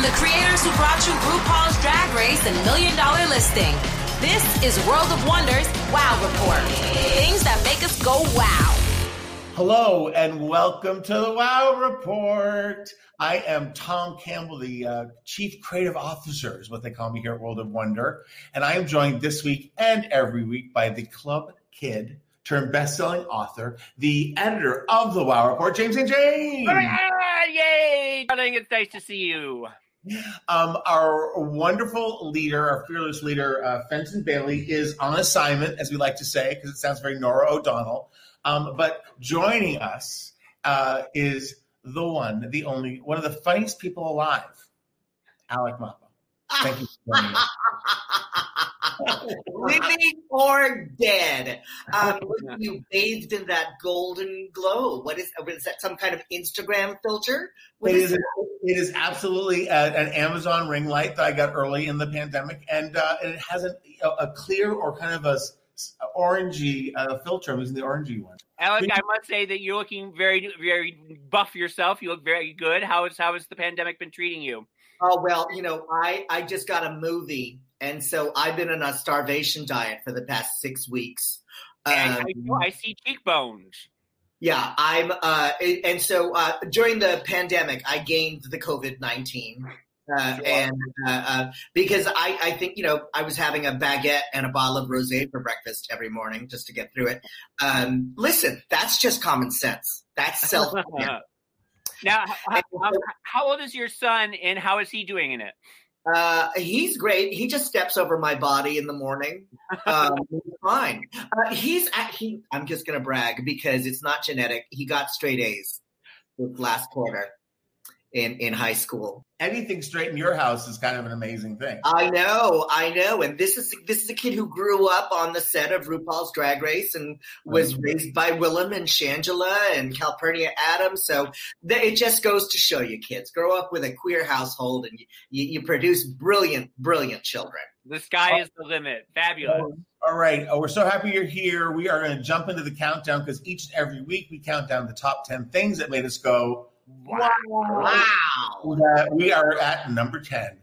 From the creators who brought you RuPaul's Drag Race and Million Dollar Listing, this is World of Wonders Wow Report. Things that make us go wow. Hello and welcome to the Wow Report. I am Tom Campbell, the uh, Chief Creative Officer, is what they call me here at World of Wonder. And I am joined this week and every week by the Club Kid turned best-selling author, the editor of the Wow Report, James St. James. Ah, yay! Darling, it's nice to see you. Um, our wonderful leader, our fearless leader, uh, Fenton Bailey, is on assignment, as we like to say, because it sounds very Norah O'Donnell. Um, but joining us uh, is the one, the only, one of the funniest people alive, Alec Mapa. Thank you for joining us. living or dead. Um, you bathed in that golden glow. What is, is that? Some kind of Instagram filter? What It is is, it is absolutely a, an Amazon ring light that I got early in the pandemic, and, uh, and it has a, a clear or kind of a s- s- orangey uh, filter. I'm using the orangey one. Alec, I must say that you're looking very, very buff yourself. You look very good. How is how has the pandemic been treating you? Oh well, you know, I I just got a movie, and so I've been on a starvation diet for the past six weeks. Um, I, I see cheekbones. yeah, I'm, uh, and so uh, during the pandemic, I gained the COVID nineteen. Uh, Sure. and uh, uh, because I, I think you know I was having a baguette and a bottle of rosé for breakfast every morning just to get through it. Um, listen, that's just common sense. That's self. Now, how, how, how old is your son, and how is he doing in it? Uh, he's great. He just steps over my body in the morning. Um, fine. Uh, he's at, he. I'm just gonna brag because it's not genetic. He got straight A's this last quarter in in high school. Anything straight in your house is kind of an amazing thing. I know, I know, and this is this is a kid who grew up on the set of RuPaul's Drag Race and was Mhm. raised by Willam and Shangela and Calpernia Addams. So th- it just goes to show you, kids, grow up with a queer household and you, you, you produce brilliant, brilliant children. The sky is the limit. Fabulous. All right. Oh, we're so happy you're here. We are going to jump into the countdown because each and every week we count down the top 10 things that made us go, Wow. Wow. uh, we are at number 10.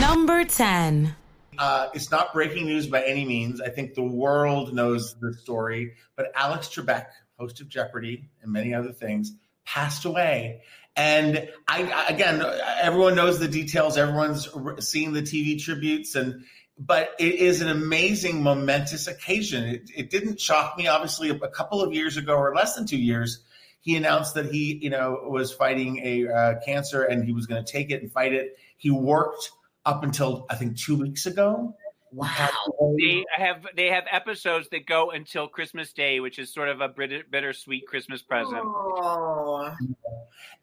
Number 10. Uh, it's not breaking news by any means. I think the world knows the story, but Alex Trebek, host of Jeopardy and many other things, passed away. And I, I- again, everyone knows the details. Everyone's r- seeing the TV tributes, and but it is an amazing, momentous occasion. It, it didn't shock me. Obviously, a, a couple of years ago, or less than two years, he announced that he, you know, was fighting a uh, cancer and he was going to take it and fight it. He worked up until I think two weeks ago. Wow. They have they have episodes that go until Christmas Day, which is sort of a bittersweet Christmas present. Oh.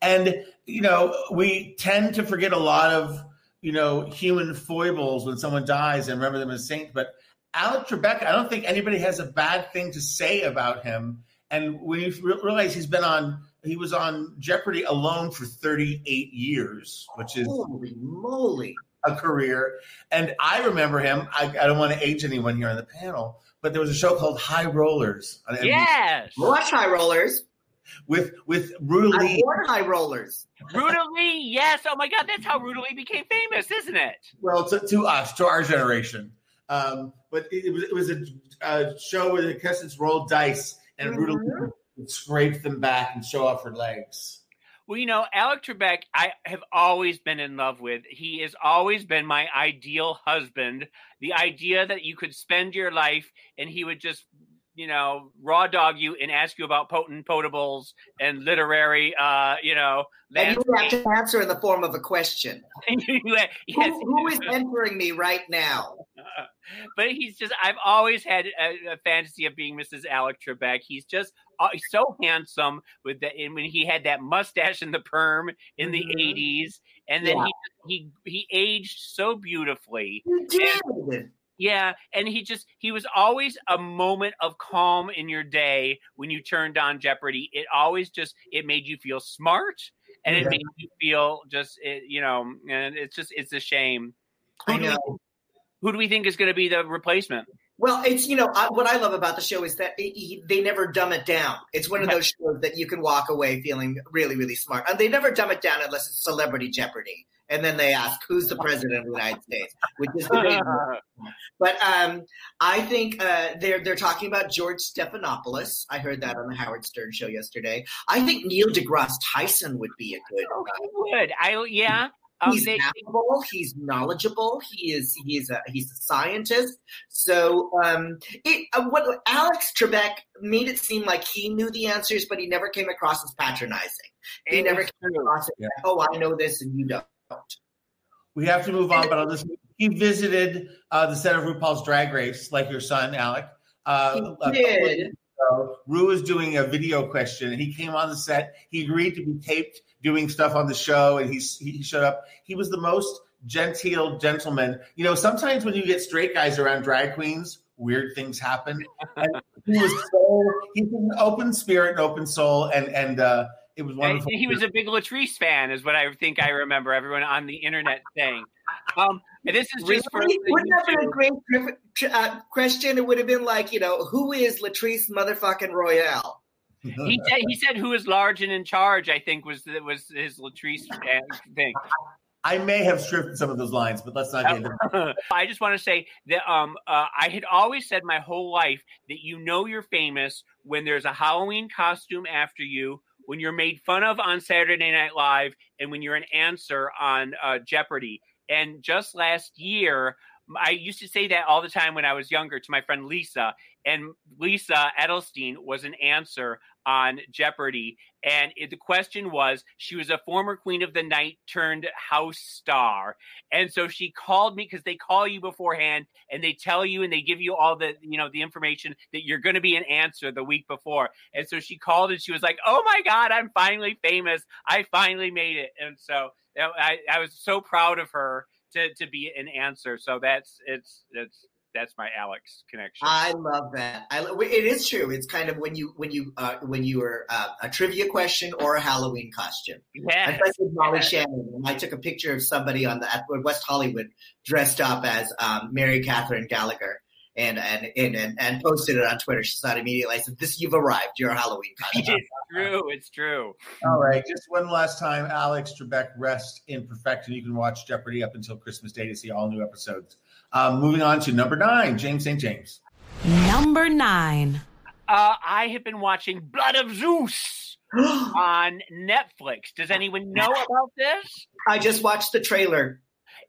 And you know, we tend to forget a lot of you know human foibles when someone dies and remember them as saints. But Alex Trebek, I don't think anybody has a bad thing to say about him. And when you realize he's been on, he was on Jeopardy alone for 38 years, which is Holy moly. a career. And I remember him. I, I don't want to age anyone here on the panel, but there was a show called High Rollers on NBC Yes, Watch high rollers. with with Ruta I Lee. high rollers. Ruta Lee. Yes. Oh my God, that's how Ruta Lee became famous, isn't it? well to, to us to our generation um, but it, it was it was a, a show where the contestants rolled dice and Mhm. Ruta would scrape them back and show off her legs Well, you know, Alec Trebek, I have always been in love with. He has always been my ideal husband. The idea that you could spend your life and he would just, you know, raw dog you and ask you about potent potables and literary, uh, you know, And you have to answer in the form of a question. yes, Who, who is entering me right now? but he's just i've always had a, a fantasy of being mrs alex trebek he's just uh, he's so handsome with the and when he had that mustache and the perm in the Mhm. 80s and then Yeah. he he he aged so beautifully You did. Yeah and he just he was always a moment of calm in your day when you turned on jeopardy. It always just it made you feel smart and it made you feel just it, you know and it's just it's a shame. I Who do we- who do we think is going to be the replacement? Well, it's you know I, what I love about the show is that it, he- they never dumb it down. It's one of those shows that you can walk away feeling really, really smart, and they never dumb it down unless it's Celebrity Jeopardy. And then they ask who's the president of the United States, which is the But um, I think uh, they're they're talking about George Stephanopoulos. I heard that on the Howard Stern show yesterday. I think Neil deGrasse Tyson would be a good. Oh, he would. I yeah. Um, he's they, affable. He's knowledgeable. He is. He's a. He's a scientist. So, um, it, uh, what Alex Trebek made it seem like he knew the answers, but he never came across as patronizing. He never came true. across as, yeah. "Oh, I know this and you don't." We have to move on, but I'll just. He visited uh, the set of RuPaul's Drag Race, like your son, Alec. Uh, he did. Ru was doing a video question, and he came on the set. He agreed to be taped doing stuff on the show, and he he showed up. He was the most genteel gentleman. You know, sometimes when you get straight guys around drag queens, weird things happen. And he was so he's an open spirit and open soul, and and uh, it was wonderful. He was a big Latrice fan, is what I think I remember everyone on the internet saying. Um, and this is just really? for wouldn't that been a great uh, question? It would have been like, you know, who is Latrice motherfucking Royale? he said he said who is large and in charge. I think was was his Latrice thing. I may have stripped some of those lines, but let's not get into I just want to say that um, uh, I had always said my whole life that you know you're famous when there's a Halloween costume after you, when you're made fun of on Saturday Night Live, and when you're an answer on uh, Jeopardy. And just last year, I used to say that all the time when I was younger to my friend Lisa, and Lisa Edelstein was an answer on Jeopardy. And it, the question was she was a former Queen of the Night turned house star. And so she called me because they call you beforehand and they tell you and they give you all the, you know, the information that you're going to be an answer the week before. And so she called and she was like, oh my God, I'm finally famous. I finally made it. And so I, I was so proud of her to to be an answer. So that's it's it's that's my Alex connection. I love that. I it is true. It's kind of when you when you uh, when you were uh, a trivia question or a Halloween costume. Yeah. I with Molly yes. Shannon, and I took a picture of somebody on the at West Hollywood dressed up as um, Mary Catherine Gallagher and and, and and posted it on Twitter. She saw it immediately. I said, "This, you've arrived. You're a Halloween costume." it's true. It's true. All right, just one last time, Alex Trebek, rest in perfection. You can watch Jeopardy up until Christmas Day to see all new episodes. Um, moving on to number nine, James St. James. Number nine. Uh, I have been watching Blood of Zeus on Netflix. Does anyone know about this? I just watched the trailer.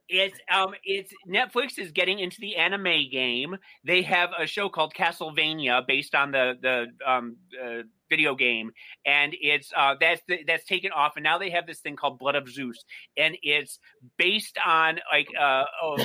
It's um it's Netflix is getting into the anime game. They have a show called Castlevania based on the the um uh, video game, and it's uh that's the, that's taken off, and now they have this thing called Blood of Zeus, and it's based on like uh oh,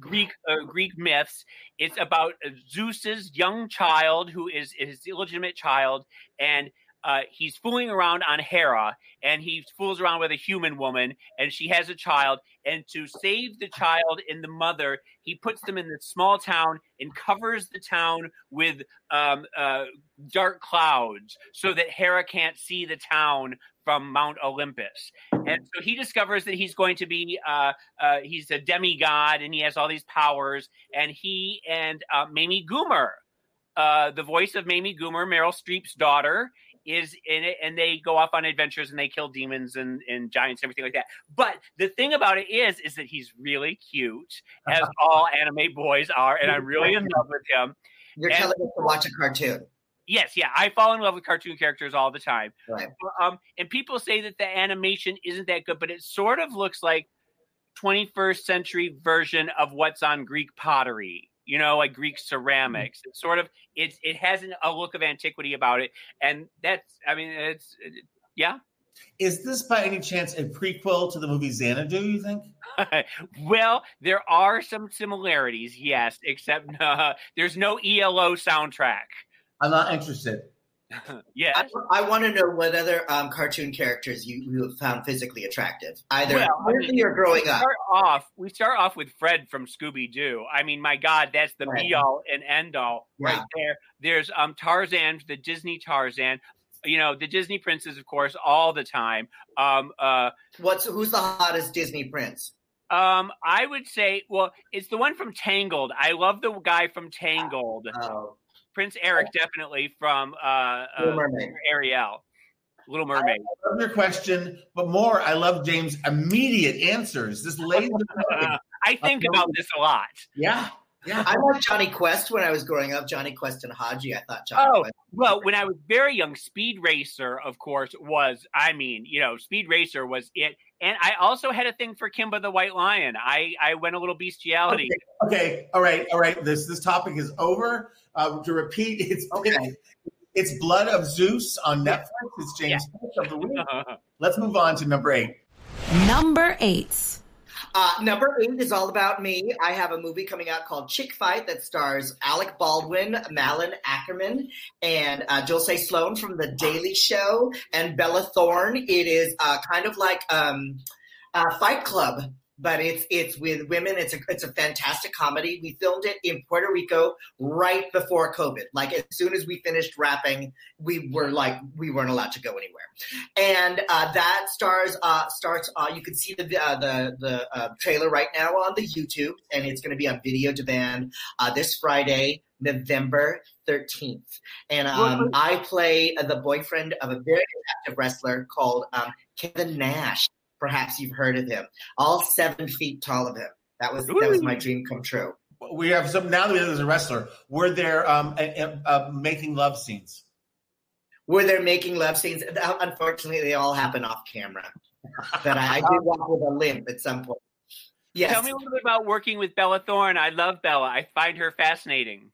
Greek uh, Greek myths. It's about Zeus's young child who is his illegitimate child, and uh, he's fooling around on Hera, and he fools around with a human woman, and she has a child. And to save the child and the mother, he puts them in this small town and covers the town with um, uh, dark clouds so that Hera can't see the town from Mount Olympus. And so he discovers that he's going to be, uh, uh, he's a demigod and he has all these powers. And he and uh, Mamie Gummer, uh, the voice of Mamie Gummer, Meryl Streep's daughter, is in it and they go off on adventures and they kill demons and, and giants and everything like that. But the thing about it is, is that he's really cute, as all anime boys are, and I'm really in love with him. You're and, telling us to watch a cartoon. Yes, yeah, I fall in love with cartoon characters all the time. Right. Um, and people say that the animation isn't that good, but it sort of looks like 21st century version of what's on Greek pottery you know, like Greek mm-hmm. ceramics. It's sort of it's it has an, a look of antiquity about it, and that's I mean it's it, yeah. Is this by any chance a prequel to the movie Xanadu? You think? well, there are some similarities, yes, except uh, there's no ELO soundtrack. I'm not interested. yeah. I, I want to know what other um, cartoon characters you, you found physically attractive, either well, I mean, or growing up. Off, we start off with Fred from Scooby Doo. I mean, my God, that's the right. be all and end all yeah. right there. There's um, Tarzan, the Disney Tarzan. You know, the Disney princes, of course, all the time. Um, uh, What's who's the hottest Disney prince? Um, I would say, well, it's the one from Tangled. I love the guy from Tangled. Oh. Prince Eric definitely from uh, uh Ariel. Little Mermaid. I love your question, but more, I love James' immediate answers. This laser. Uh, I think about this a lot. yeah, yeah. I liked Jonny Quest when I was growing up. Jonny Quest and Hadji. I thought Johnny Oh, Quest. Well, when I was very young, Speed Racer, of course, was, I mean, you know, Speed Racer was it. And I also had a thing for Kimba the White Lion. I, I went a little bestiality. Okay, all right, all right. This this topic is over. Uh, to repeat, it's Okay. it's Blood of Zeus on Netflix. It's James Fish of the week. Let's move on to number eight. Number eight. Uh, number eight is all about me. I have a movie coming out called Chick Fight that stars Alec Baldwin, Malin Akerman, and uh, Dulce Sloan from The Daily Show, and Bella Thorne. It is uh, kind of like um, uh, Fight Club, but it's it's with women. It's a it's a fantastic comedy. We filmed it in Puerto Rico right before COVID. Like as soon as we finished wrapping, we were like we weren't allowed to go anywhere. And uh, that stars uh, starts. Uh, you can see the uh, the the uh, trailer right now on the YouTube, and it's going to be on video demand uh, this Friday, November thirteenth. And um, I play the boyfriend of a very active wrestler called um, Kevin Nash. Perhaps you've heard of him. All seven feet tall of him. That was that was my dream come true. We have some now that we have as a wrestler. Were there um, a, a, uh, making love scenes? Were they're making love scenes. Unfortunately, they all happen off camera. But I, I did walk with a limp at some point. Yes. Tell me a little bit about working with Bella Thorne. I love Bella. I find her fascinating.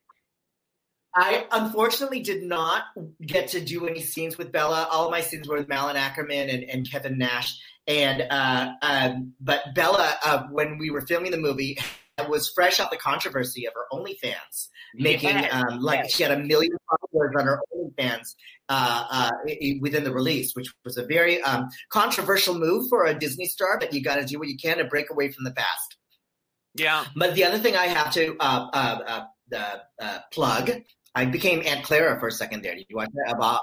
I unfortunately did not get to do any scenes with Bella. All of my scenes were with Malin Akerman and, and Kevin Nash. And uh, um, but Bella, uh, when we were filming the movie, was fresh out the controversy of her OnlyFans, making Yes, um, like yes. she had a million followers on her OnlyFans uh, uh, within the release, which was a very um, controversial move for a Disney star. But you got to do what you can to break away from the past. Yeah. But the other thing I have to uh, uh, uh, uh, uh, plug, I became Aunt Clara for a second there. Did you watch that? About.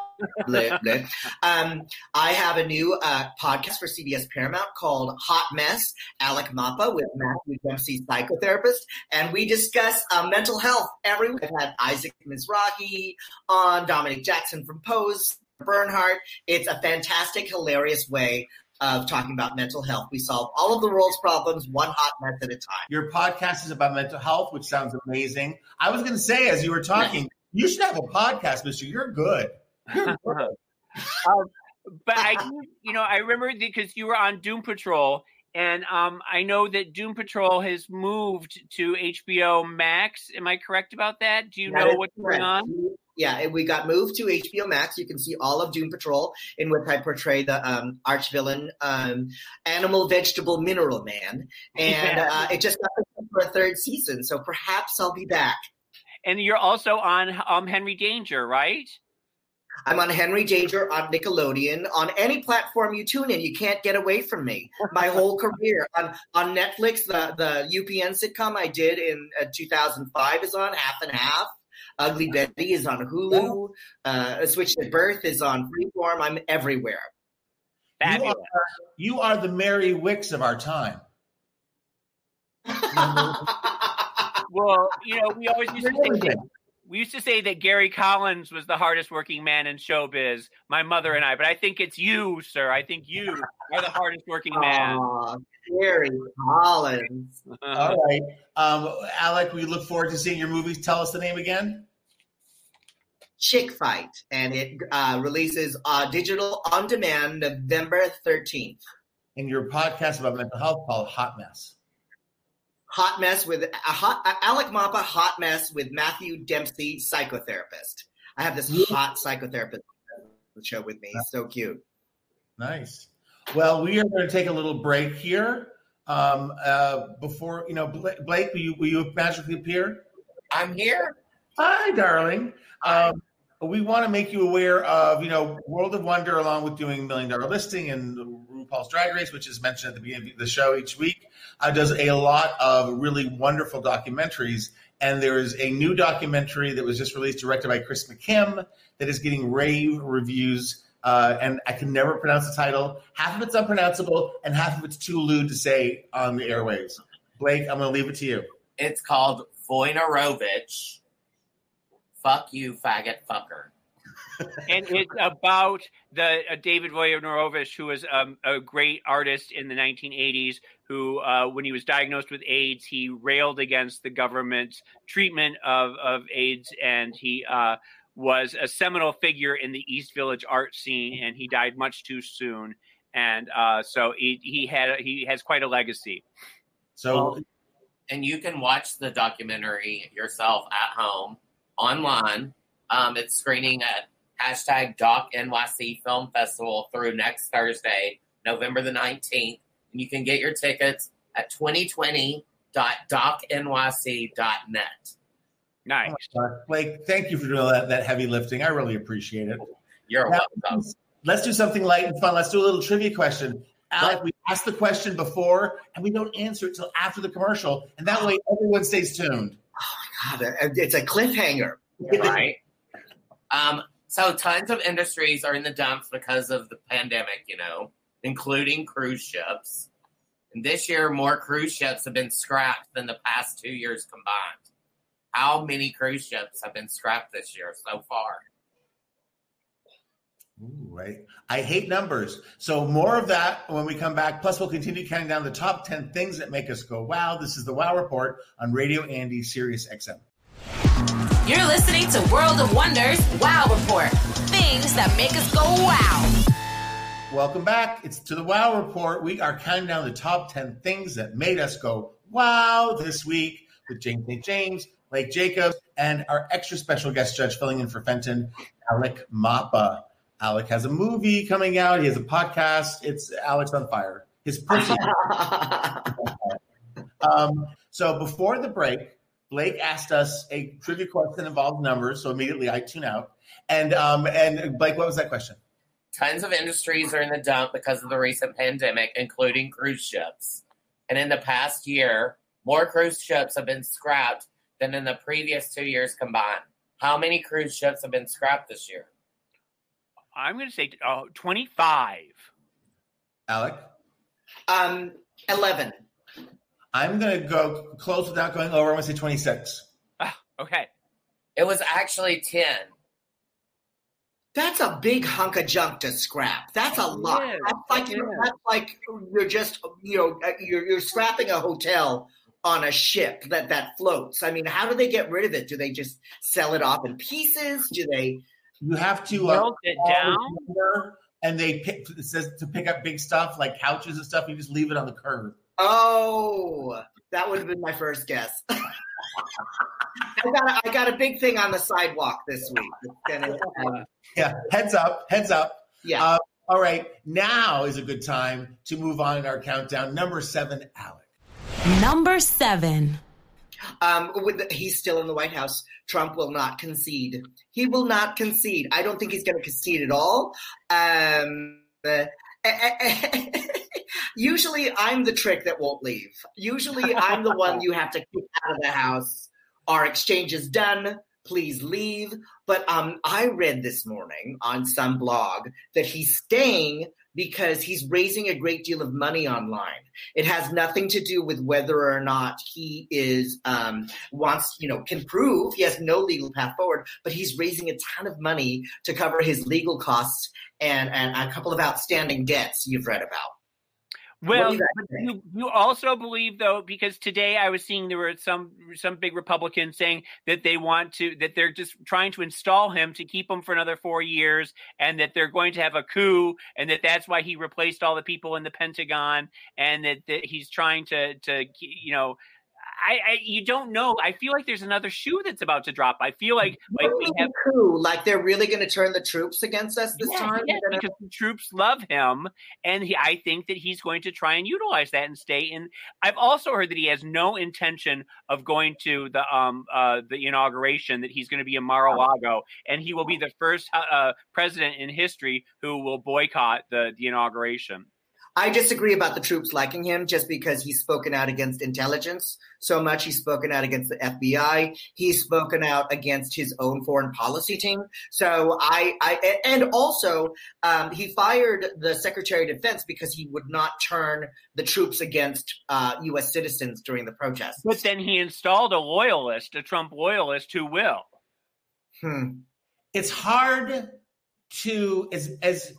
Um, I have a new uh, podcast for CBS Paramount called Hot Mess, Alec Mapa with Matthew Dempsey, psychotherapist, and we discuss uh, mental health every week. I've had Isaac Mizrahi on, Dominique Jackson from Pose, Bernhard. It's a fantastic, hilarious way of talking about mental health. We solve all of the world's problems one hot mess at a time. Your podcast is about mental health, which sounds amazing. I was going to say, as you were talking, you should have a podcast, Mister. You're good. You're good. Um, but I, you know, I remember because you were on Doom Patrol, and um, I know that Doom Patrol has moved to HBO Max. Am I correct about that? Do you That know what's correct. going on? Yeah, and we got moved to HBO Max. You can see all of Doom Patrol, in which I portray the um, arch villain, um, animal, vegetable, mineral man, and Yeah. uh, it just got for a third season. So perhaps I'll be back. And you're also on um, Henry Danger, right? I'm on Henry Danger on Nickelodeon. On any platform you tune in, you can't get away from me. My whole career on on Netflix, the the UPN sitcom I did in uh, 2005 is on half and half. Ugly Betty is on Hulu. Uh, Switched at Birth is on Freeform. I'm everywhere. You are, you are the Mary Wickes of our time. Well, you know, we always used to say that, we used to say that Gary Collins was the hardest working man in showbiz, my mother and I. But I think it's you, sir. I think you are the hardest working man. Aw, Gary Collins. All right, um, Alec. We look forward to seeing your movies. Tell us the name again. Chick Fight, and it uh, releases uh, digital on demand November 13th. And your podcast about mental health called Hot Mess. Hot Mess with a hot, uh, Alec Mapa, Hot Mess with Matthew Dempsey, psychotherapist. I have this hot psychotherapist on the show with me. So cute. Nice. Well, we are going to take a little break here. Um, uh, before you know, Bla- Blake, will you, will you magically appear? I'm here. Hi, darling. Um, we want to make you aware of, you know, World of Wonder, along with doing Million Dollar Listing and RuPaul's Drag Race, which is mentioned at the beginning of the show each week, uh, does a lot of really wonderful documentaries. And there is a new documentary that was just released, directed by Chris McKim, that is getting rave reviews. Uh, and I can never pronounce the title. Half of it's unpronounceable, and half of it's too lewd to say on the airwaves. Blake, I'm going to leave it to you. It's called Wojnarowicz. Fuck you, faggot fucker. And it's about the uh, David Wojnarowicz, who was um, a great artist in the 1980s, who, uh, when he was diagnosed with AIDS, he railed against the government's treatment of, of AIDS, and he uh, was a seminal figure in the East Village art scene, and he died much too soon. And uh, so he, he had he has quite a legacy. So, Well, and you can watch the documentary yourself at home online. Um, it's screening at hashtag Doc NYC Film Festival through next Thursday, November the 19th. And you can get your tickets at 2020.docnyc.net. Nice. Blake, thank you for doing that, that heavy lifting. I really appreciate it. You're Now, welcome. Let's do something light and fun. Let's do a little trivia question. Alec, we asked the question before and we don't answer it till after the commercial. And that way everyone stays tuned. Oh my God, it's a cliffhanger. right? Um, so tons of industries are in the dumps because of the pandemic, you know, including cruise ships. And this year, more cruise ships have been scrapped than the past two years combined. How many cruise ships have been scrapped this year so far? Ooh, right. I hate numbers. So more of that when we come back. Plus, we'll continue counting down the top 10 things that make us go, wow. This is the Wow Report on Radio Andy Sirius XM. You're listening to World of Wonders Wow Report. Things that make us go wow. Welcome back. It's to the Wow Report. We are counting down the top 10 things that made us go, wow, this week with James St. James, Blake Jacobs, and our extra special guest judge filling in for Fenton, Alec Mapa. Alec has a movie coming out. He has a podcast. It's Alex on Fire. His personal. um, so before the break, Blake asked us a trivia question that involved numbers. So immediately I tune out. And um, and Blake, what was that question? Tons of industries are in the dump because of the recent pandemic, including cruise ships. And in the past year, more cruise ships have been scrapped than in the previous two years combined. How many cruise ships have been scrapped this year? I'm going to say uh, 25. Alec? um, 11. I'm going to go close without going over. I'm going to say 26. Ah, okay. It was actually 10. That's a big hunk of junk to scrap. That's a lot. is. That's like It you're, that's like you're just you know uh, you're, you're scrapping a hotel on a ship that that floats. I mean, how do they get rid of it? Do they just sell it off in pieces? Do they? You have to uh, Melt it down. and they pick, it says to pick up big stuff like couches and stuff. You just leave it on the curb. Oh, that would have been my first guess. I got a, I got a big thing on the sidewalk this week. Gonna, um, Yeah, heads up, heads up. yeah. Uh, all right, now is a good time to move on in our countdown. Number seven, Alec. Number seven. Um, with the, he's still in the White House. Trump will not concede. He will not concede. I don't think he's going to concede at all. Um, uh, usually, I'm the trick that won't leave. Usually, I'm the one you have to kick out of the house. Our exchange is done. Please leave. But um, I read this morning on some blog that he's staying because he's raising a great deal of money online. It has nothing to do with whether or not he is um, wants, you know, can prove he has no legal path forward, but he's raising a ton of money to cover his legal costs and, and a couple of outstanding debts you've read about. Well, you guys but think? you, you also believe though, because today I was seeing there were some some big Republicans saying that they want to that they're just trying to install him to keep him for another four years, and that they're going to have a coup, and that that's why he replaced all the people in the Pentagon, and that, that he's trying to to you know. I, I you don't know. I feel like there's another shoe that's about to drop. I feel like like we have coup, like they're really going to turn the troops against us this Yeah, time. yeah, gonna- because the troops love him, and he, I think that he's going to try and utilize that and stay in. I've also heard that he has no intention of going to the um uh the inauguration. That he's going to be in Mar-a-Lago, and he will be the first uh, uh, president in history who will boycott the the inauguration. I disagree about the troops liking him just because he's spoken out against intelligence so much. He's spoken out against the FBI. He's spoken out against his own foreign policy team. So I, I and also um, he fired the Secretary of Defense because he would not turn the troops against uh, U.S. citizens during the protests. But then he installed a loyalist, a Trump loyalist, who will. Hmm. It's hard to as as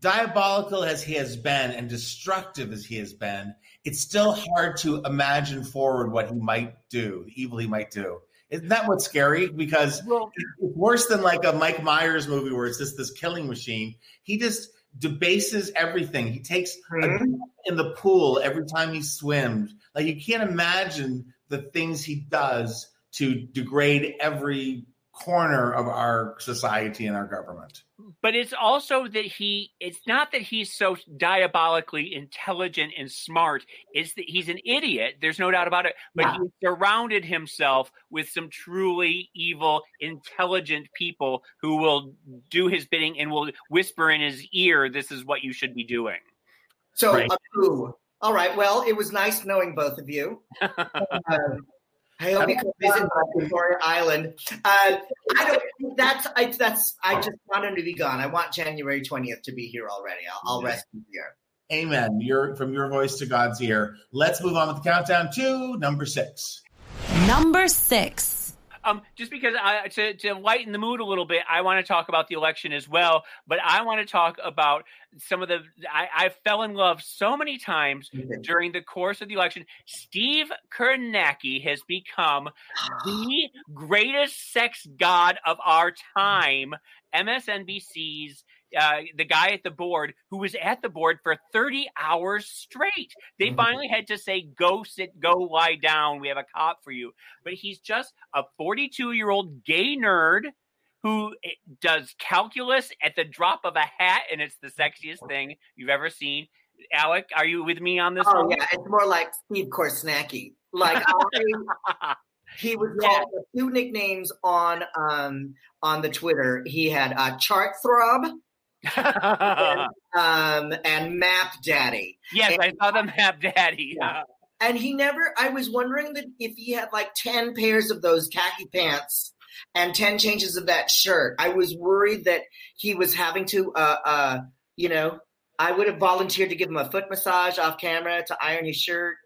diabolical as he has been and destructive as he has been, it's still hard to imagine forward what he might do, the evil he might do. Isn't that what's scary? Because Well, it's worse than like a Mike Myers movie where it's just this killing machine. He just debases everything. He takes a Mhm. dip in the pool every time he swims. Like you can't imagine the things he does to degrade every corner of our society and our government. But it's also that he it's not that he's so diabolically intelligent and smart it's that he's an idiot there's no doubt about it but Yeah. he surrounded himself with some truly evil intelligent people who will do his bidding and will whisper in his ear this is what you should be doing So, Right. uh, ooh. all right. Well, it was nice knowing both of you. Um, I hope you come visit Victoria Island. Uh, I don't. That's. I. That's. I just want him to be gone. I want January twentieth to be here already. I'll, I'll rest here. Amen. Your from your voice to God's ear. Let's move on with the countdown to number six. Number six. Um, just because I, to, to lighten the mood a little bit, I want to talk about the election as well. But I want to talk about some of the. I, I fell in love so many times during the course of the election. Steve Kornacki has become the greatest sex god of our time. MSNBC's uh, the guy at the board who was at the board for 30 hours straight. They Mhm. finally had to say, "Go sit, go lie down. We have a cop for you." But he's just a 42 year old gay nerd who eh, does calculus at the drop of a hat, and it's the sexiest thing you've ever seen. Alec, are you with me on this Oh one? yeah, it's more like Steve Korsnacki. Like I, he was Yeah. called with two nicknames on um on the Twitter. He had uh, Chart Throb um and Map Daddy. yes, I saw them Map daddy. Yeah. And he never I was wondering that if he had like 10 pairs of those khaki pants and 10 changes of that shirt. I was worried that he was having to uh uh you know, I would have volunteered to give him a foot massage off camera to iron his shirt.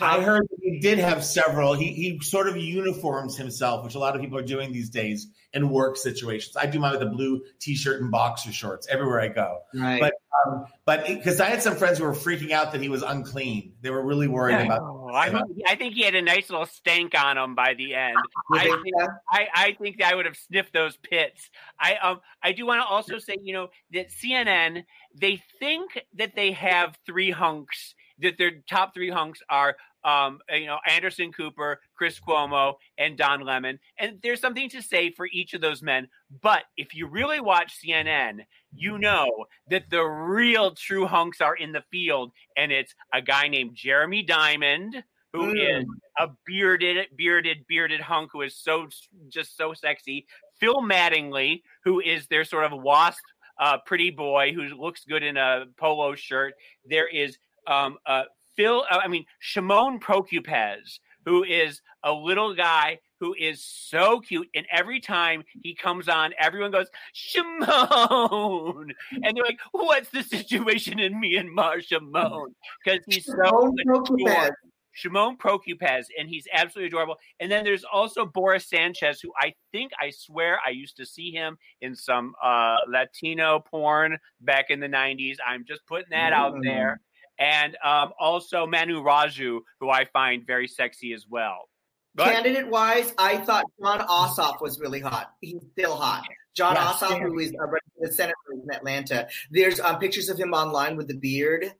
I heard he did have several. He he sort of uniforms himself, which a lot of people are doing these days in work situations. I do mine with a blue t-shirt and boxer shorts everywhere I go. Right. But um, but because I had some friends who were freaking out that he was unclean, they were really worried about. Oh, I, think, I think he had a nice little stank on him by the end. I think think- I, I think I would have sniffed those pits. I um I do want to also say, you know, that CNN they think that they have three hunks. That their top three hunks are um you know Anderson Cooper, Chris Cuomo, and Don Lemon. And there's something to say for each of those men. But if you really watch CNN, you know that the real true hunks are in the field, and it's a guy named Jeremy Diamond, who is Mm. a bearded, bearded, bearded hunk who is so just so sexy. Phil Mattingly, who is their sort of wasp, uh, pretty boy who looks good in a polo shirt. There is um, uh, Phil, uh, I mean Shimon Prokupecz, who is a little guy who is so cute, and every time he comes on, everyone goes Shimon, and they're like, "What's the situation in Myanmar, Shimon?" Because he's so adorable. Shimon Prokupecz, and he's absolutely adorable. And then there's also Boris Sanchez, who I think I swear I used to see him in some uh, Latino porn back in the '90s. I'm just putting that out Mm. there. And um, also Manu Raju, who I find very sexy as well. But Candidate wise, I thought Jon Ossoff was really hot. He's still hot. Jon Yeah, Ossoff, same. who is a representative senator in Atlanta. There's um, pictures of him online with the beard.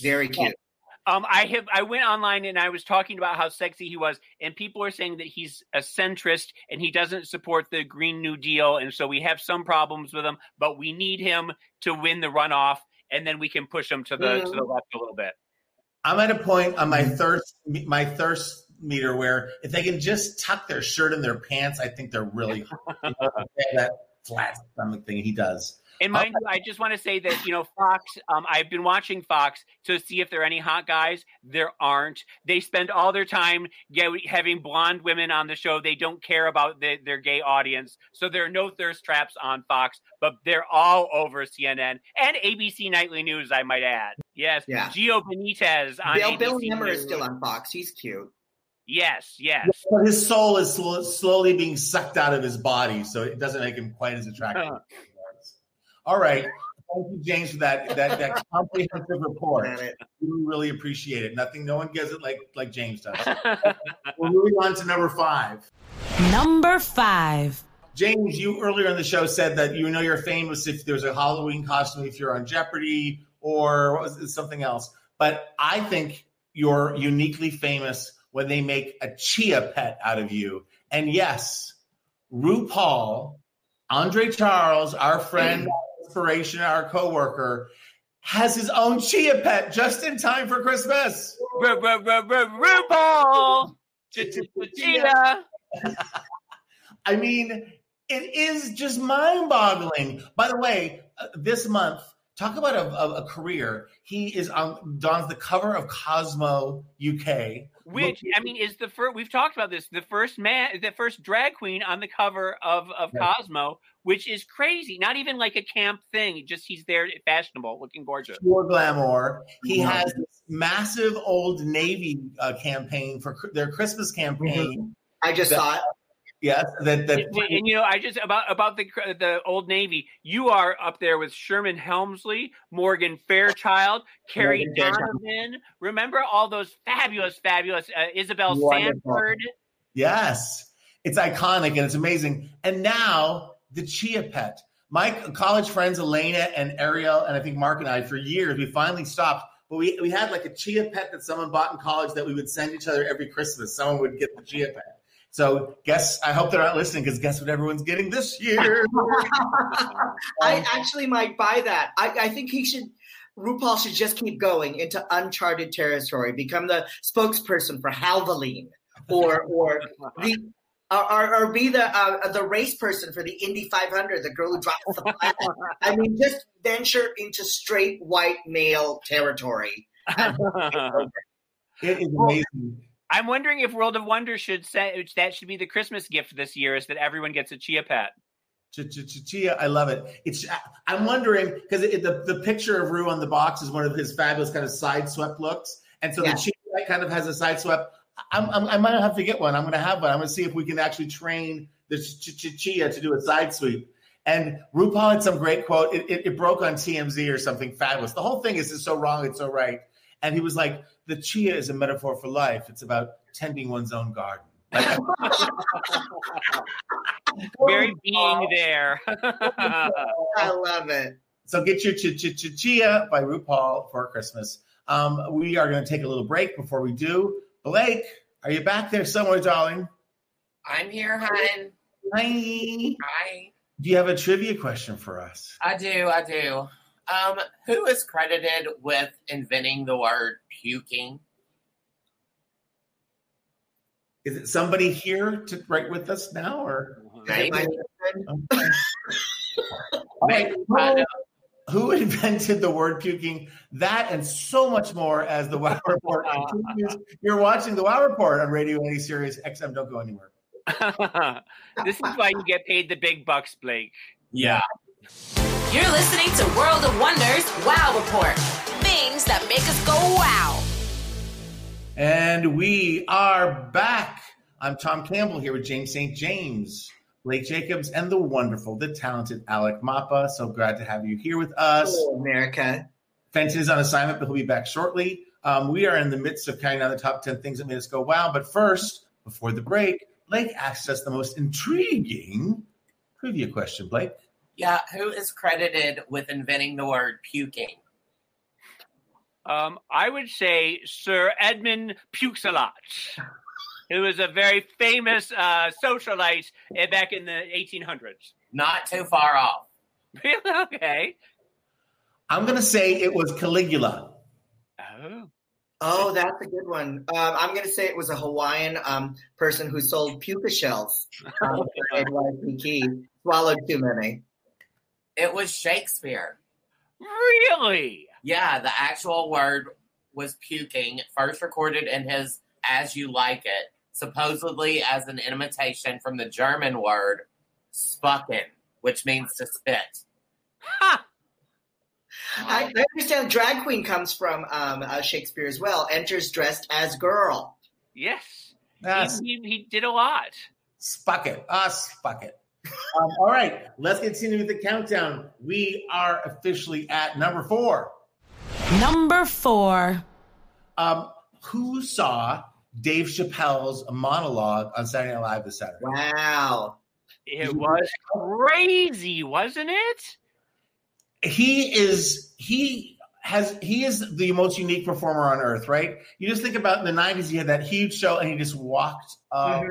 Very cute. um, I have I went online and I was talking about how sexy he was, and people are saying that he's a centrist and he doesn't support the Green New Deal, and so we have some problems with him, but we need him to win the runoff, and then we can push them to the to the mm-hmm. left a little bit. I'm at a point on my thirst my thirst meter where if they can just tuck their shirt in their pants, I think they're really they have that flat stomach thing he does. And mind you, I just want to say that you know Fox. Um, I've been watching Fox to see if there are any hot guys. There aren't. They spend all their time get, having blonde women on the show. They don't care about the, their gay audience, so there are no thirst traps on Fox. But they're all over CNN and ABC Nightly News. I might add. Yes, Yeah. Gio Benitez on Bill, ABC Bill Hemmer is still on Fox. He's cute. Yes, yes. But his soul is sl- slowly being sucked out of his body, so it doesn't make him quite as attractive. All right. Thank you, James, for that that, that comprehensive report. We really appreciate it. Nothing, no one gets it like like James does. We're moving on to number five. Number five. James, you earlier in the show said that you know you're famous if there's a Halloween costume if you're on Jeopardy or what was it, something else. But I think you're uniquely famous when they make a chia pet out of you. And yes, RuPaul, Andre Charles, our friend, inspiration, our coworker, has his own chia pet just in time for Christmas. RuPaul. Chia. I mean, it is just mind boggling. By the way, uh, this month, talk about a, a, a, career. He is on Don's the cover of Cosmo UK. Which I mean is the first we've talked about this, the first man the first drag queen on the cover of, of yeah. Cosmo, which is crazy. Not even like a camp thing. Just he's there fashionable, looking gorgeous. Pure glamour. He mm-hmm. has this massive old Navy uh, campaign for their Christmas campaign. Mm-hmm. I just that, saw it. Yes, that, that and, you know, I just about about the the old Navy. You are up there with Sherman Hemsley, Morgan Fairchild, Carrie Donovan. Remember all those fabulous, fabulous uh, Isabel Wonderful. Sanford. Yes, it's iconic and it's amazing. And now the Chia Pet. My college friends Elena and Ariel, and I think Mark and I, for years, we finally stopped. But we, we had like a Chia Pet that someone bought in college that we would send each other every Christmas. Someone would get the Chia Pet. So guess I hope they're not listening because guess what everyone's getting this year? I actually might buy that. I, I think he should RuPaul should just keep going into uncharted territory, become the spokesperson for Valvoline or or the or, or, be the uh, the race person for the Indy 500, the girl who drops the. I mean, just venture into straight white male territory. it is amazing. I'm wondering if World of Wonder should say that should be the Christmas gift this year is that everyone gets a chia pet. Chia, I love it. It's I'm wondering because the the picture of Ru on the box is one of his fabulous kind of side swept looks, and so yeah. the chia kind of has a side swept. I'm, I'm, i might have to get one. I'm going to have one. I'm going to see if we can actually train the chia to do a side sweep. And RuPaul had some great quote. It, it, it broke on TMZ or something fabulous. The whole thing is just so wrong. It's so right. And he was like, the chia is a metaphor for life. It's about tending one's own garden. Very being there. I love it. So get your ch- ch- ch- chia by RuPaul for Christmas. Um, we are going to take a little break before we do. Blake, are you back there somewhere, darling? I'm here, hon. Hi. Hi. Do you have a trivia question for us? I do. I do. Um, who is credited with inventing the word puking? Is it somebody here to write with us now, or? Okay. Who invented the word puking? That and so much more as the Wow Report You're watching the Wow Report on Radio Andy Sirius XM. Don't go anywhere. this is why you get paid the big bucks, Blake. Yeah. You're listening to World of Wonders Wow Report. Things that make us go wow. And we are back. I'm Tom Campbell here with James St. James, Blake Jacobs, and the wonderful, the talented Alec Mapa. So glad to have you here with us. Hello, America. Fenton is on assignment, but he'll be back shortly. Um, we are in the midst of counting down the top 10 things that made us go wow. But first, before the break, Blake asked us the most intriguing trivia question. Blake? Yeah, who is credited with inventing the word puking? Um, I would say Sir Edmund Pukes-a-lot, who was a very famous uh, socialite back in the 1800s. Not too far off. Really? Okay. I'm going to say it was Caligula. Oh. Oh, that's a good one. Um, I'm going to say it was a Hawaiian um, person who sold puka shells. Um, swallowed too many. It was Shakespeare. Really? Yeah, the actual word was puking, first recorded in his As You Like It, supposedly as an imitation from the German word spucken, which means to spit. Ha! I, I understand drag queen comes from um, uh, Shakespeare as well. Enters dressed as girl. Yes. Yes. He, he, he did a lot. Spuck it, Spucket. Ah, Spucket. Um, all right, let's continue with the countdown. We are officially at number four. Number four. Um, who saw Dave Chappelle's monologue on Saturday Night Live this Saturday? Wow. It was crazy, wasn't it? He is he has he is the most unique performer on earth, right? You just think about in the '90s, he had that huge show and he just walked away,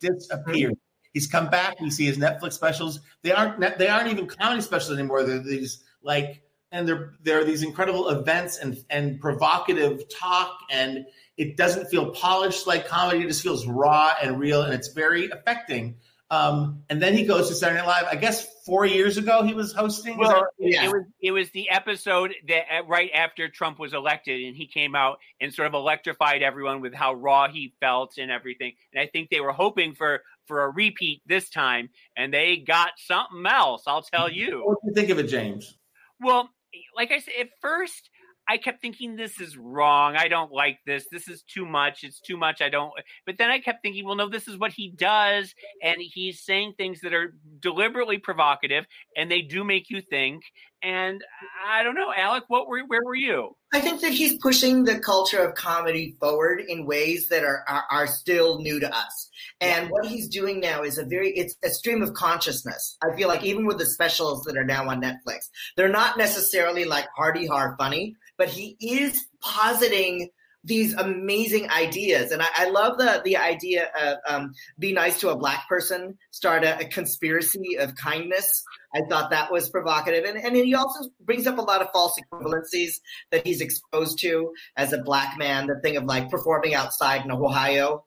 disappeared. He's come back. We see his Netflix specials. They aren't they aren't even comedy specials anymore. They're these like and they're they're these incredible events and and provocative talk and it doesn't feel polished like comedy. It just feels raw and real and it's very affecting. Um, and then he goes to Saturday Night Live. I guess four years ago he was hosting. Is that Yeah. it was it was the episode that uh, right after Trump was elected, and he came out and sort of electrified everyone with how raw he felt and everything. And I think they were hoping for for a repeat this time, and they got something else. I'll tell you. What do you think of it, James? Well, like I said, at first I kept thinking this is wrong. I don't like this. This is too much. It's too much. I don't. But then I kept thinking, well, no, this is what he does, and he's saying things that are deliberately provocative, and they do make you think. And I don't know, Alec, what were where were you? I think that he's pushing the culture of comedy forward in ways that are, are are still new to us. And what he's doing now is a very it's a stream of consciousness. I feel like even with the specials that are now on Netflix, they're not necessarily like hardy hard funny, but he is positing these amazing ideas. And I, I love the the idea of um, be nice to a black person, start a, a conspiracy of kindness. I thought that was provocative. And, and he also brings up a lot of false equivalencies that he's exposed to as a black man, the thing of like performing outside in Ohio.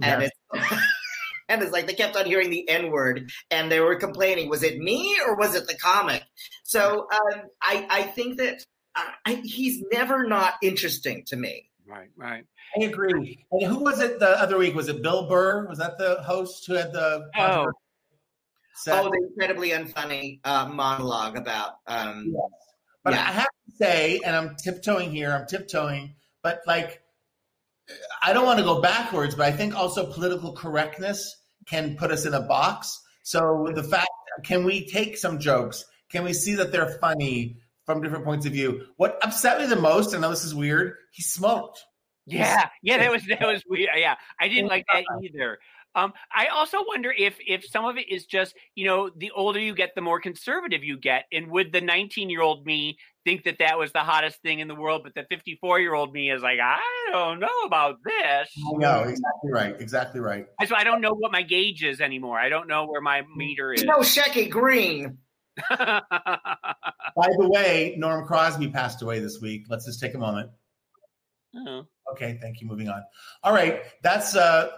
And it's and it's like they kept on hearing the N word and they were complaining, was it me or was it the comic? So um, I, I think that I, I, he's never not interesting to me. Right, right. I agree. And who was it the other week? Was it Bill Burr? Was that the host who had the Oh. set? Oh, the incredibly unfunny uh, monologue about um, Yes. But Yeah. I have to say, and I'm tiptoeing here, I'm tiptoeing, but like, I don't want to go backwards, but I think also political correctness can put us in a box. So the fact, can we take some jokes? Can we see that they're funny from different points of view? What upset me the most, I know this is weird, he smoked. Yeah, yeah, that was that was weird. Yeah, I didn't like that either. Um, I also wonder if if some of it is just you know the older you get, the more conservative you get, and would the 19 year old me think that that was the hottest thing in the world, but the 54 year old me is like, I don't know about this. I know, exactly right, exactly right. So I don't know what my gauge is anymore. I don't know where my meter is. no Shecky Greene. By the way, Norm Crosby passed away this week. Let's just take a moment. Oh. Okay, thank you. Moving on. All right, that's uh,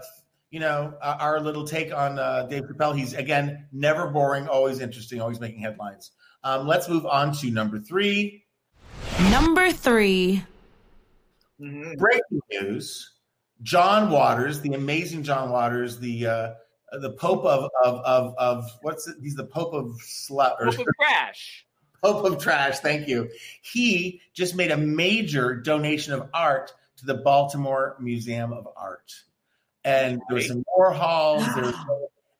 you know, our, our little take on uh, Dave Chappelle. He's again never boring, always interesting, always making headlines. Um, let's move on to number three. Number three. Mhm. Breaking news: John Waters, the amazing John Waters, the uh, the Pope of of of, of what's it? He's the Pope of slut or Poop of trash. Pope of Trash, thank you. He just made a major donation of art to the Baltimore Museum of Art. And there was some Warhols. Was,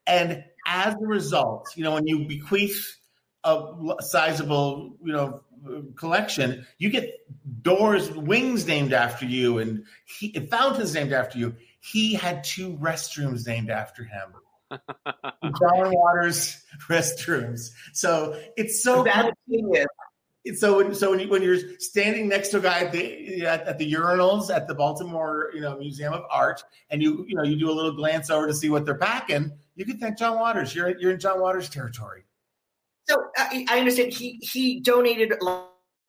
and as a result, you know, when you bequeath a sizable, you know, collection, you get doors, wings named after you, and he, fountains named after you. He had two restrooms named after him. John Waters restrooms. So it's so That's genius. it's so when so when you when you're standing next to a guy at the at, at the urinals at the Baltimore you know Museum of Art, and you you know you do a little glance over to see what they're packing, you can thank John Waters. You're you're in John Waters territory. So I, I understand he he donated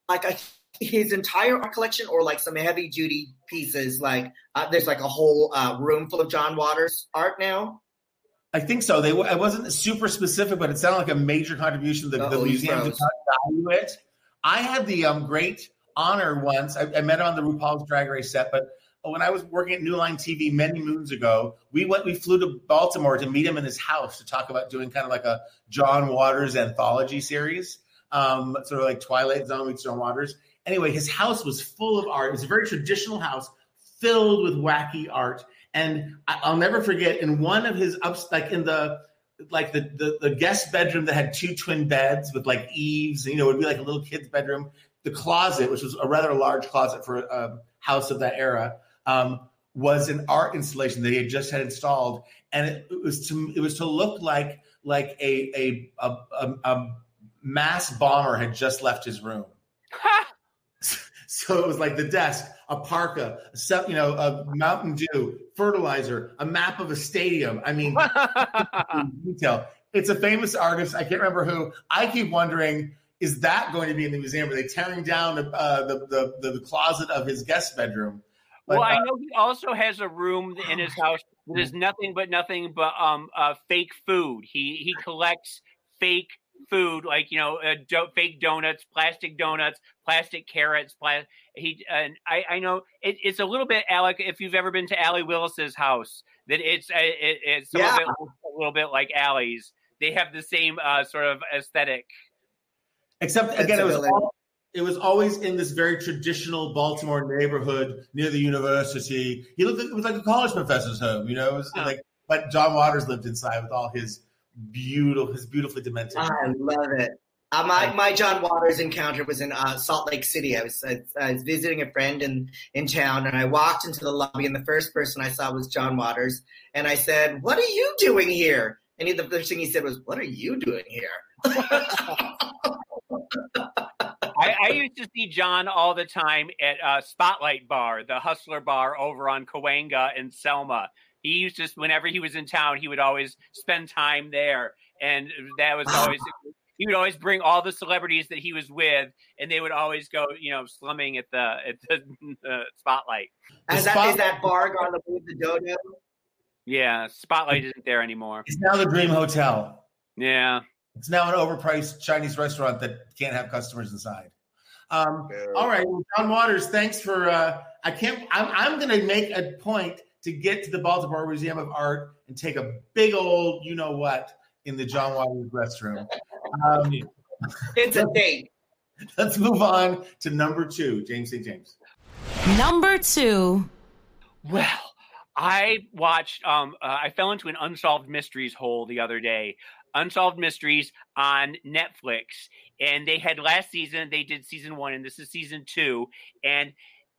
like a, his entire art collection or like some heavy duty pieces. Like uh, there's like a whole uh, room full of John Waters art now. I think so. They it wasn't super specific, but it sounded like a major contribution. The, the museum not value it. I had the um, great honor once. I, I met him on the RuPaul's Drag Race set, but when I was working at New Line TV many moons ago, we went. We flew to Baltimore to meet him in his house to talk about doing kind of like a John Waters anthology series, um, sort of like Twilight Zone meets John Waters. Anyway, his house was full of art. It was a very traditional house filled with wacky art. And I'll never forget in one of his ups, like in the like the, the the guest bedroom that had two twin beds with like eaves. You know, it would be like a little kid's bedroom. The closet, which was a rather large closet for a house of that era, um, was an art installation that he had just had installed, and it, it was to it was to look like like a a a, a, a mass bomber had just left his room. so it was like the desk, a parka, a, you know, a Mountain Dew, fertilizer, a map of a stadium. I mean, detail. It's a famous artist. I can't remember who. I keep wondering, is that going to be in the museum? Are they tearing down the uh, the, the, the closet of his guest bedroom? Well, I uh, know he also has a room in his house that is nothing but nothing but um uh, fake food. He he collects fake food like you know uh, do- fake donuts, plastic donuts, plastic carrots. Pla- he and I, I know it, it's a little bit Alec. If you've ever been to Allee Willis's house, that it's uh, it, it's yeah. a, a little bit like Allee's. They have the same uh, sort of aesthetic. Except again, it was all, it was always in this very traditional Baltimore neighborhood near the university. He looked it was like a college professor's home, you know. It was like but John Waters lived inside with all his beautiful, his beautifully demented. I love it. Uh, my my John Waters encounter was in uh, Salt Lake City. I was I, I, was visiting a friend in in town, and I walked into the lobby, and the first person I saw was John Waters, and I said, "What are you doing here?" And he, the first thing he said was, "What are you doing here?" I, I, used to see John all the time at uh, Spotlight Bar, the Hustler Bar over on Cahuenga and Selma. He used to, whenever he was in town, he would always spend time there, and that was always. he would always bring all the celebrities that he was with, and they would always go, you know, slumming at the at the, the spotlight. And that spotlight. is that bar gone to the dodo? Yeah, spotlight isn't there anymore. It's now the Dream Hotel. Yeah. It's now an overpriced Chinese restaurant that can't have customers inside. Um, all right, well, John Waters, thanks for. Uh, I can't. I'm, I'm going to make a point to get to the Baltimore Museum of Art and take a big old, you know what, in the John Waters restroom. Um, it's a date. Let's move on to number two, James St. James. Number two. Well, I watched. Um, uh, I fell into an unsolved mysteries hole the other day. Unsolved Mysteries on Netflix. And they had last season, they did season one, and this is season two. And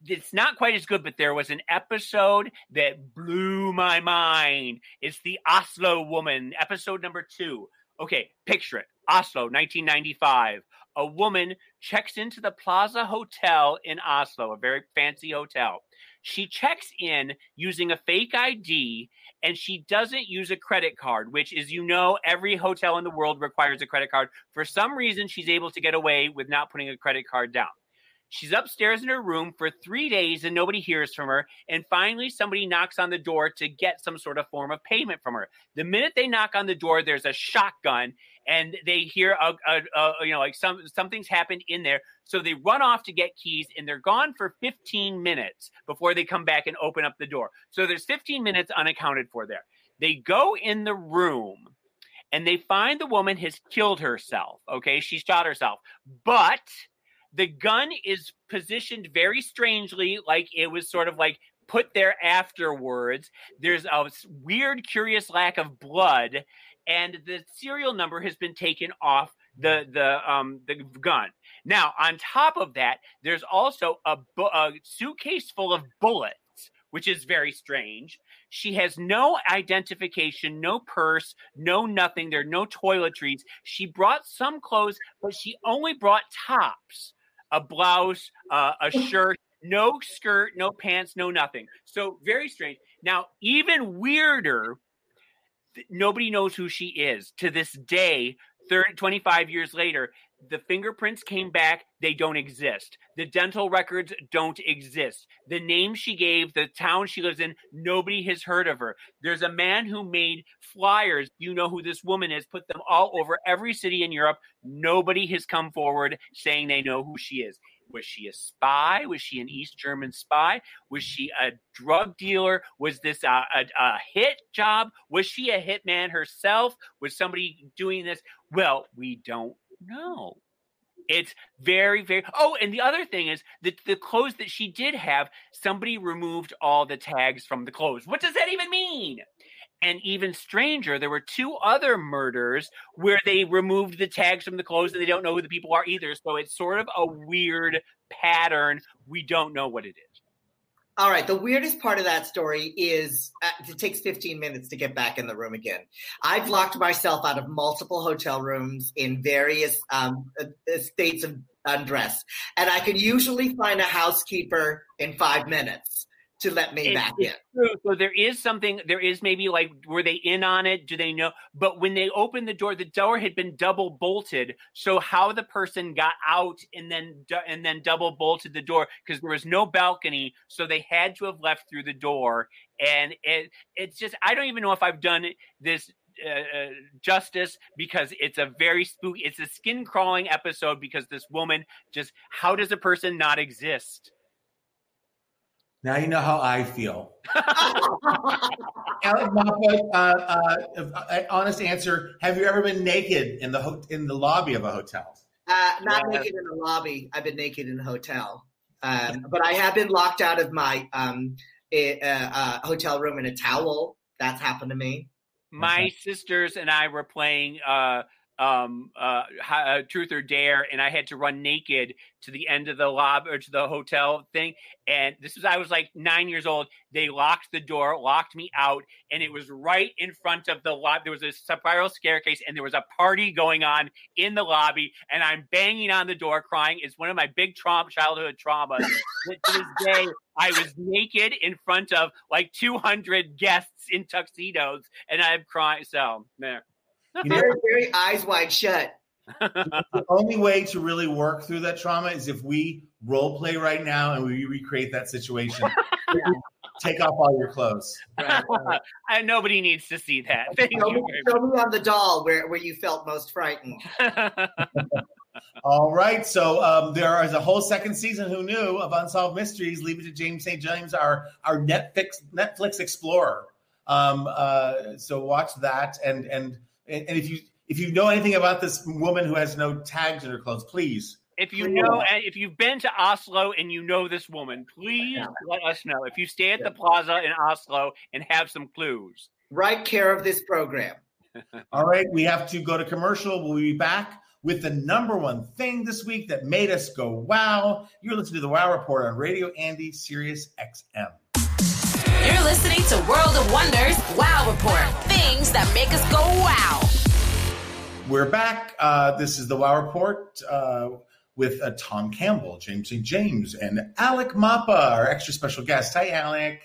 it's not quite as good, but there was an episode that blew my mind. It's the Oslo Woman, episode number two. Okay, picture it Oslo, 1995. A woman checks into the Plaza Hotel in Oslo, a very fancy hotel. She checks in using a fake ID and she doesn't use a credit card, which is, you know, every hotel in the world requires a credit card. For some reason, she's able to get away with not putting a credit card down. She's upstairs in her room for three days and nobody hears from her. And finally, somebody knocks on the door to get some sort of form of payment from her. The minute they knock on the door, there's a shotgun and they hear a, a, a, you know like some something's happened in there. So they run off to get keys and they're gone for 15 minutes before they come back and open up the door. So there's 15 minutes unaccounted for there. They go in the room and they find the woman has killed herself okay? She shot herself. But the gun is positioned very strangely like it was sort of like put there afterwards there's a weird curious lack of blood and the serial number has been taken off the the um the gun. Now, on top of that, there's also a, bu- a suitcase full of bullets, which is very strange. She has no identification, no purse, no nothing. There are no toiletries. She brought some clothes, but she only brought tops, a blouse, uh, a shirt, no skirt, no pants, no nothing. So very strange. Now, even weirder nobody knows who she is to this day 30, 25 years later the fingerprints came back they don't exist. The dental records don't exist. The name she gave the town she lives in nobody has heard of her. There's a man who made flyers you know who this woman is put them all over every city in europe. Nobody has come forward saying they know who she is was she a spy? Was she an East German spy? Was she a drug dealer? Was this a, a, a hit job? Was she a hitman herself? Was somebody doing this? Well, we don't know. It's very, very. Oh, and the other thing is that the clothes that she did have, somebody removed all the tags from the clothes. What does that even mean? And even stranger, there were two other murders where they removed the tags from the clothes and they don't know who the people are either. So it's sort of a weird pattern. We don't know what it is. All right. The weirdest part of that story is uh, it takes 15 minutes to get back in the room again. I've locked myself out of multiple hotel rooms in various um, uh, states of undress, and I can usually find a housekeeper in five minutes to let me back in. True. So there is something. There is maybe like were they in on it? Do they know? But when they opened the door, the door had been double bolted. So how the person got out and then and then double bolted the door because there was no balcony, so they had to have left through the door. And it it's just I don't even know if I've done this uh, uh, justice because it's a very spooky it's a skin crawling episode because this woman just how does a person not exist now you know how I feel. Alec Mapa, uh, uh, honest answer: Have you ever been naked in the ho- in the lobby of a hotel? Uh, not yeah. naked in the lobby. I've been naked in a hotel, um, but I have been locked out of my um, a, uh, hotel room in a towel. That's happened to me. My sisters and I were playing uh, um, uh, uh, truth or dare, and I had to run naked to the end of the lobby or to the hotel thing. And this was I was like nine years old. They locked the door, locked me out, and it was right in front of the lobby. There was a spiral staircase, and there was a party going on in the lobby. And I'm banging on the door, crying. It's one of my big trauma, childhood traumas. to this day, I was naked in front of like 200 guests in tuxedos, and I'm crying. So there. You know, very, very eyes wide shut. the only way to really work through that trauma is if we role play right now and we recreate that situation. Take off all your clothes. Right, right. nobody needs to see that. Thank show, me, show me on the doll where, where you felt most frightened. all right. So um, there is a whole second season. Who knew of Unsolved Mysteries? Leave it to James St. James, our our Netflix Netflix explorer. Um, uh, so watch that and and and, and if you if you know anything about this woman who has no tags in her clothes, please. If you know, if you've been to Oslo and you know this woman, please yeah. let us know. If you stay at yeah. the plaza in Oslo and have some clues, right care of this program. All right, we have to go to commercial. We'll be back with the number one thing this week that made us go wow. You're listening to the Wow Report on Radio Andy Sirius XM. You're listening to World of Wonders Wow Report. Things that make us go wow. We're back. Uh, this is the Wow Report uh, with uh, Tom Campbell, James St. James, and Alec Mapa, our extra special guest. Hi, Alec.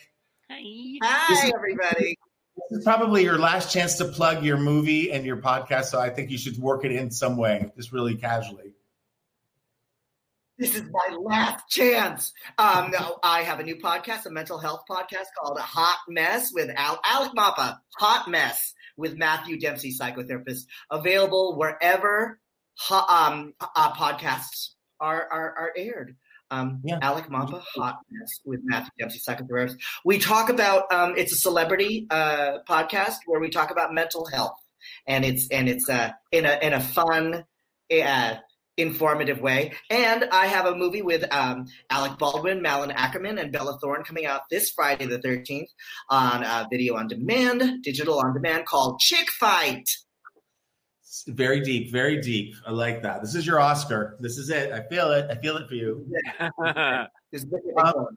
Hi. Hi, everybody. This is probably your last chance to plug your movie and your podcast, so I think you should work it in some way, just really casually this is my last chance. Um, no, I have a new podcast, a mental health podcast called Hot Mess with Al- Alec Mapa. Hot Mess with Matthew Dempsey, psychotherapist, available wherever um, uh, podcasts are, are, are aired. Um, yeah. Alec Mapa, Hot Mess with Matthew Dempsey, psychotherapist. We talk about um, it's a celebrity uh, podcast where we talk about mental health, and it's and it's uh, in a in a fun. Uh, informative way. And I have a movie with um, Alec Baldwin, Malin Akerman, and Bella Thorne coming out this Friday the 13th on uh, video on demand, digital on demand called Chick Fight. Very deep, very deep. I like that. This is your Oscar. This is it. I feel it. I feel it for you. um,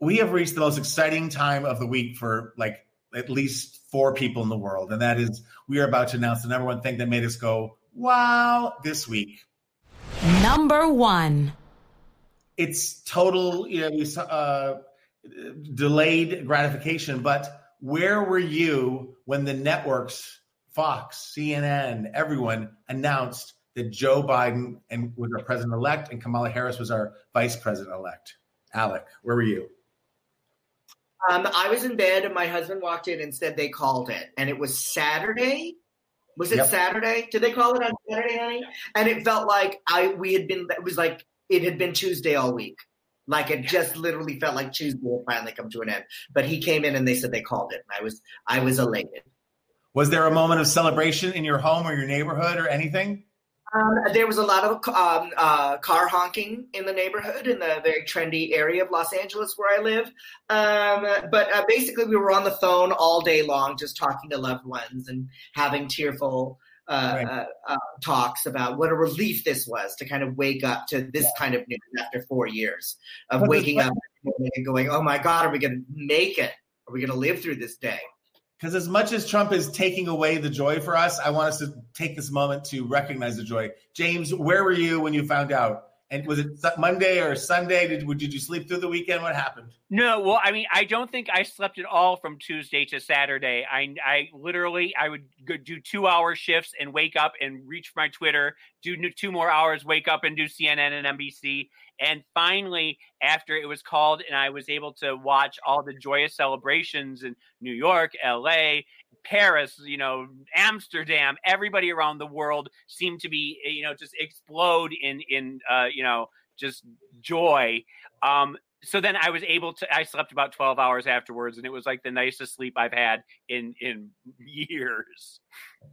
we have reached the most exciting time of the week for like at least four people in the world, and that is we are about to announce the number one thing that made us go wow this week. Number one. It's total, you know, uh, delayed gratification. But where were you when the networks, Fox, CNN, everyone announced that Joe Biden and was our president elect and Kamala Harris was our vice president elect? Alec, where were you? Um, I was in bed and my husband walked in and said they called it. And it was Saturday was it yep. Saturday? Did they call it on Saturday, honey? And it felt like I we had been. It was like it had been Tuesday all week. Like it just literally felt like Tuesday had finally come to an end. But he came in and they said they called it, I was I was elated. Was there a moment of celebration in your home or your neighborhood or anything? Um, there was a lot of um, uh, car honking in the neighborhood in the very trendy area of Los Angeles where I live. Um, but uh, basically, we were on the phone all day long, just talking to loved ones and having tearful uh, Right. uh, uh, talks about what a relief this was to kind of wake up to this kind of news after four years of But waking up and going, "Oh my God, are we going to make it? Are we going to live through this day?" Because as much as Trump is taking away the joy for us, I want us to take this moment to recognize the joy. James, where were you when you found out? And was it Monday or Sunday? Did, did you sleep through the weekend? What happened? No, well, I mean, I don't think I slept at all from Tuesday to Saturday. I, I literally, I would do two hour shifts and wake up and reach my Twitter, do two more hours, wake up and do CNN and NBC. And finally, after it was called and I was able to watch all the joyous celebrations in New York, LA, Paris, you know, Amsterdam, everybody around the world seemed to be, you know, just explode in, in, uh, you know, just joy. Um, so then I was able to. I slept about twelve hours afterwards, and it was like the nicest sleep I've had in in years.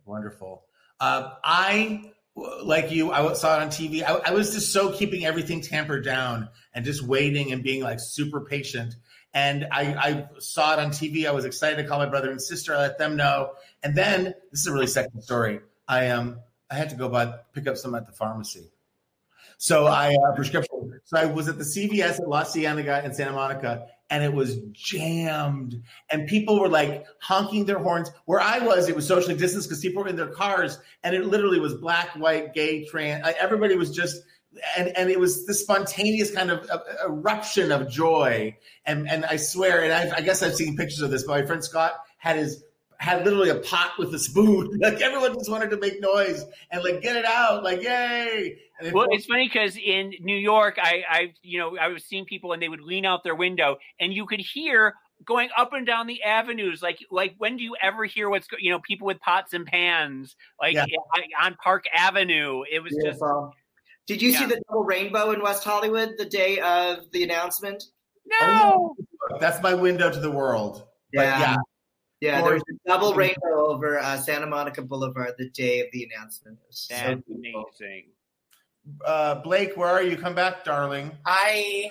Wonderful. Uh, I, like you, I saw it on TV. I, I was just so keeping everything tampered down and just waiting and being like super patient. And I, I saw it on TV. I was excited to call my brother and sister. I let them know. And then this is a really second story. I um I had to go buy pick up some at the pharmacy. So I uh, prescription. So I was at the CVS at La Cienega in Santa Monica, and it was jammed. And people were like honking their horns. Where I was, it was socially distanced because people were in their cars, and it literally was black, white, gay, trans. Everybody was just. And, and it was this spontaneous kind of uh, eruption of joy, and and I swear, and I, I guess I've seen pictures of this. But my friend Scott had his had literally a pot with a spoon. Like everyone just wanted to make noise and like get it out, like yay! And it Well, felt- it's funny because in New York, I, I, you know, I was seeing people and they would lean out their window, and you could hear going up and down the avenues. Like, like when do you ever hear what's, go- you know, people with pots and pans, like Yeah. Eh, on Park Avenue? It was just Beautiful. Did you see the double rainbow in West Hollywood the day of the announcement? no. Oh, that's my window to the world. But yeah, Yeah, Or- there was a double rainbow over uh, Santa Monica Boulevard the day of the announcement. It was so amazing. uh, Blake, where are you? Come back, darling. I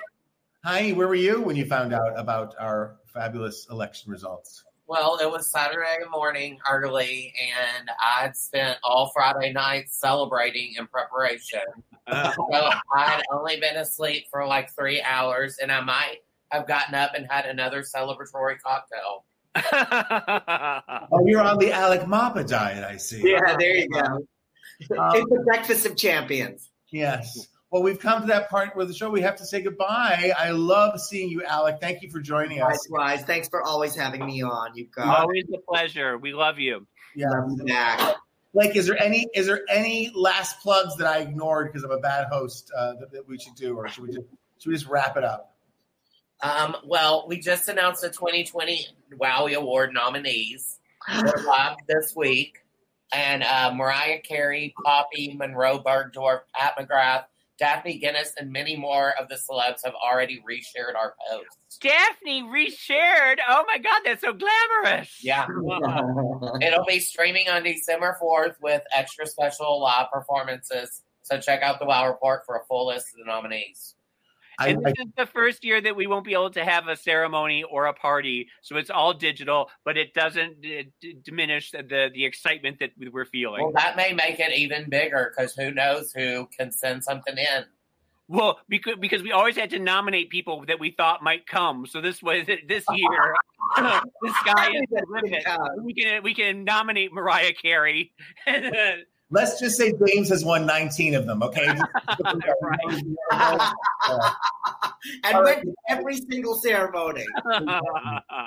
Hi, where were you when you found out about our fabulous election results? well, it was Saturday morning early, and I'd spent all Friday night celebrating in preparation. Uh, So I'd only been asleep for like three hours, and I might have gotten up and had another celebratory cocktail. Oh, you're on the Alec Mapa diet, I see. Yeah, there you go. Um, it's the breakfast of champions. Yes. Well, we've come to that part where the show we have to say goodbye. I love seeing you, Alec. Thank you for joining us. Likewise, thanks for always having me on. You've got Always a pleasure. We love you. Yeah. back. Blake, is there any is there any last plugs that I ignored because I'm a bad host uh, that, that we should do, or should we just should we just wrap it up? Um, well, we just announced the 2020 Wowie Award nominees. They're live this week. And uh, Mariah Carey, Poppy, Munroe Bergdorf, Pat McGrath, Daphne Guinness, and many more of the celebs have already reshared our post. Daphne reshared. Oh my God, that's so glamorous. Yeah. It'll be streaming on December 4th with extra special live performances. So check out the WoW Report for a full list of the nominees. I, and I, this is the first year that we won't be able to have a ceremony or a party, so it's all digital. But it doesn't uh, d- diminish the, the the excitement that we're feeling. Well, that may make it even bigger because who knows who can send something in. Well, because because we always had to nominate people that we thought might come. So this was this year. this guy is the limit. We can we can nominate Mariah Carey. Let's just say James has won 19 of them. Okay. and went to every single ceremony.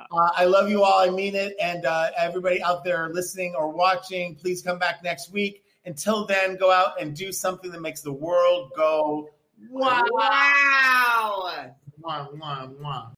Uh, I love you all. I mean it. And uh, everybody out there listening or watching, please come back next week. Until then, go out and do something that makes the world go wow. Wow. Mwah, mwah, mwah.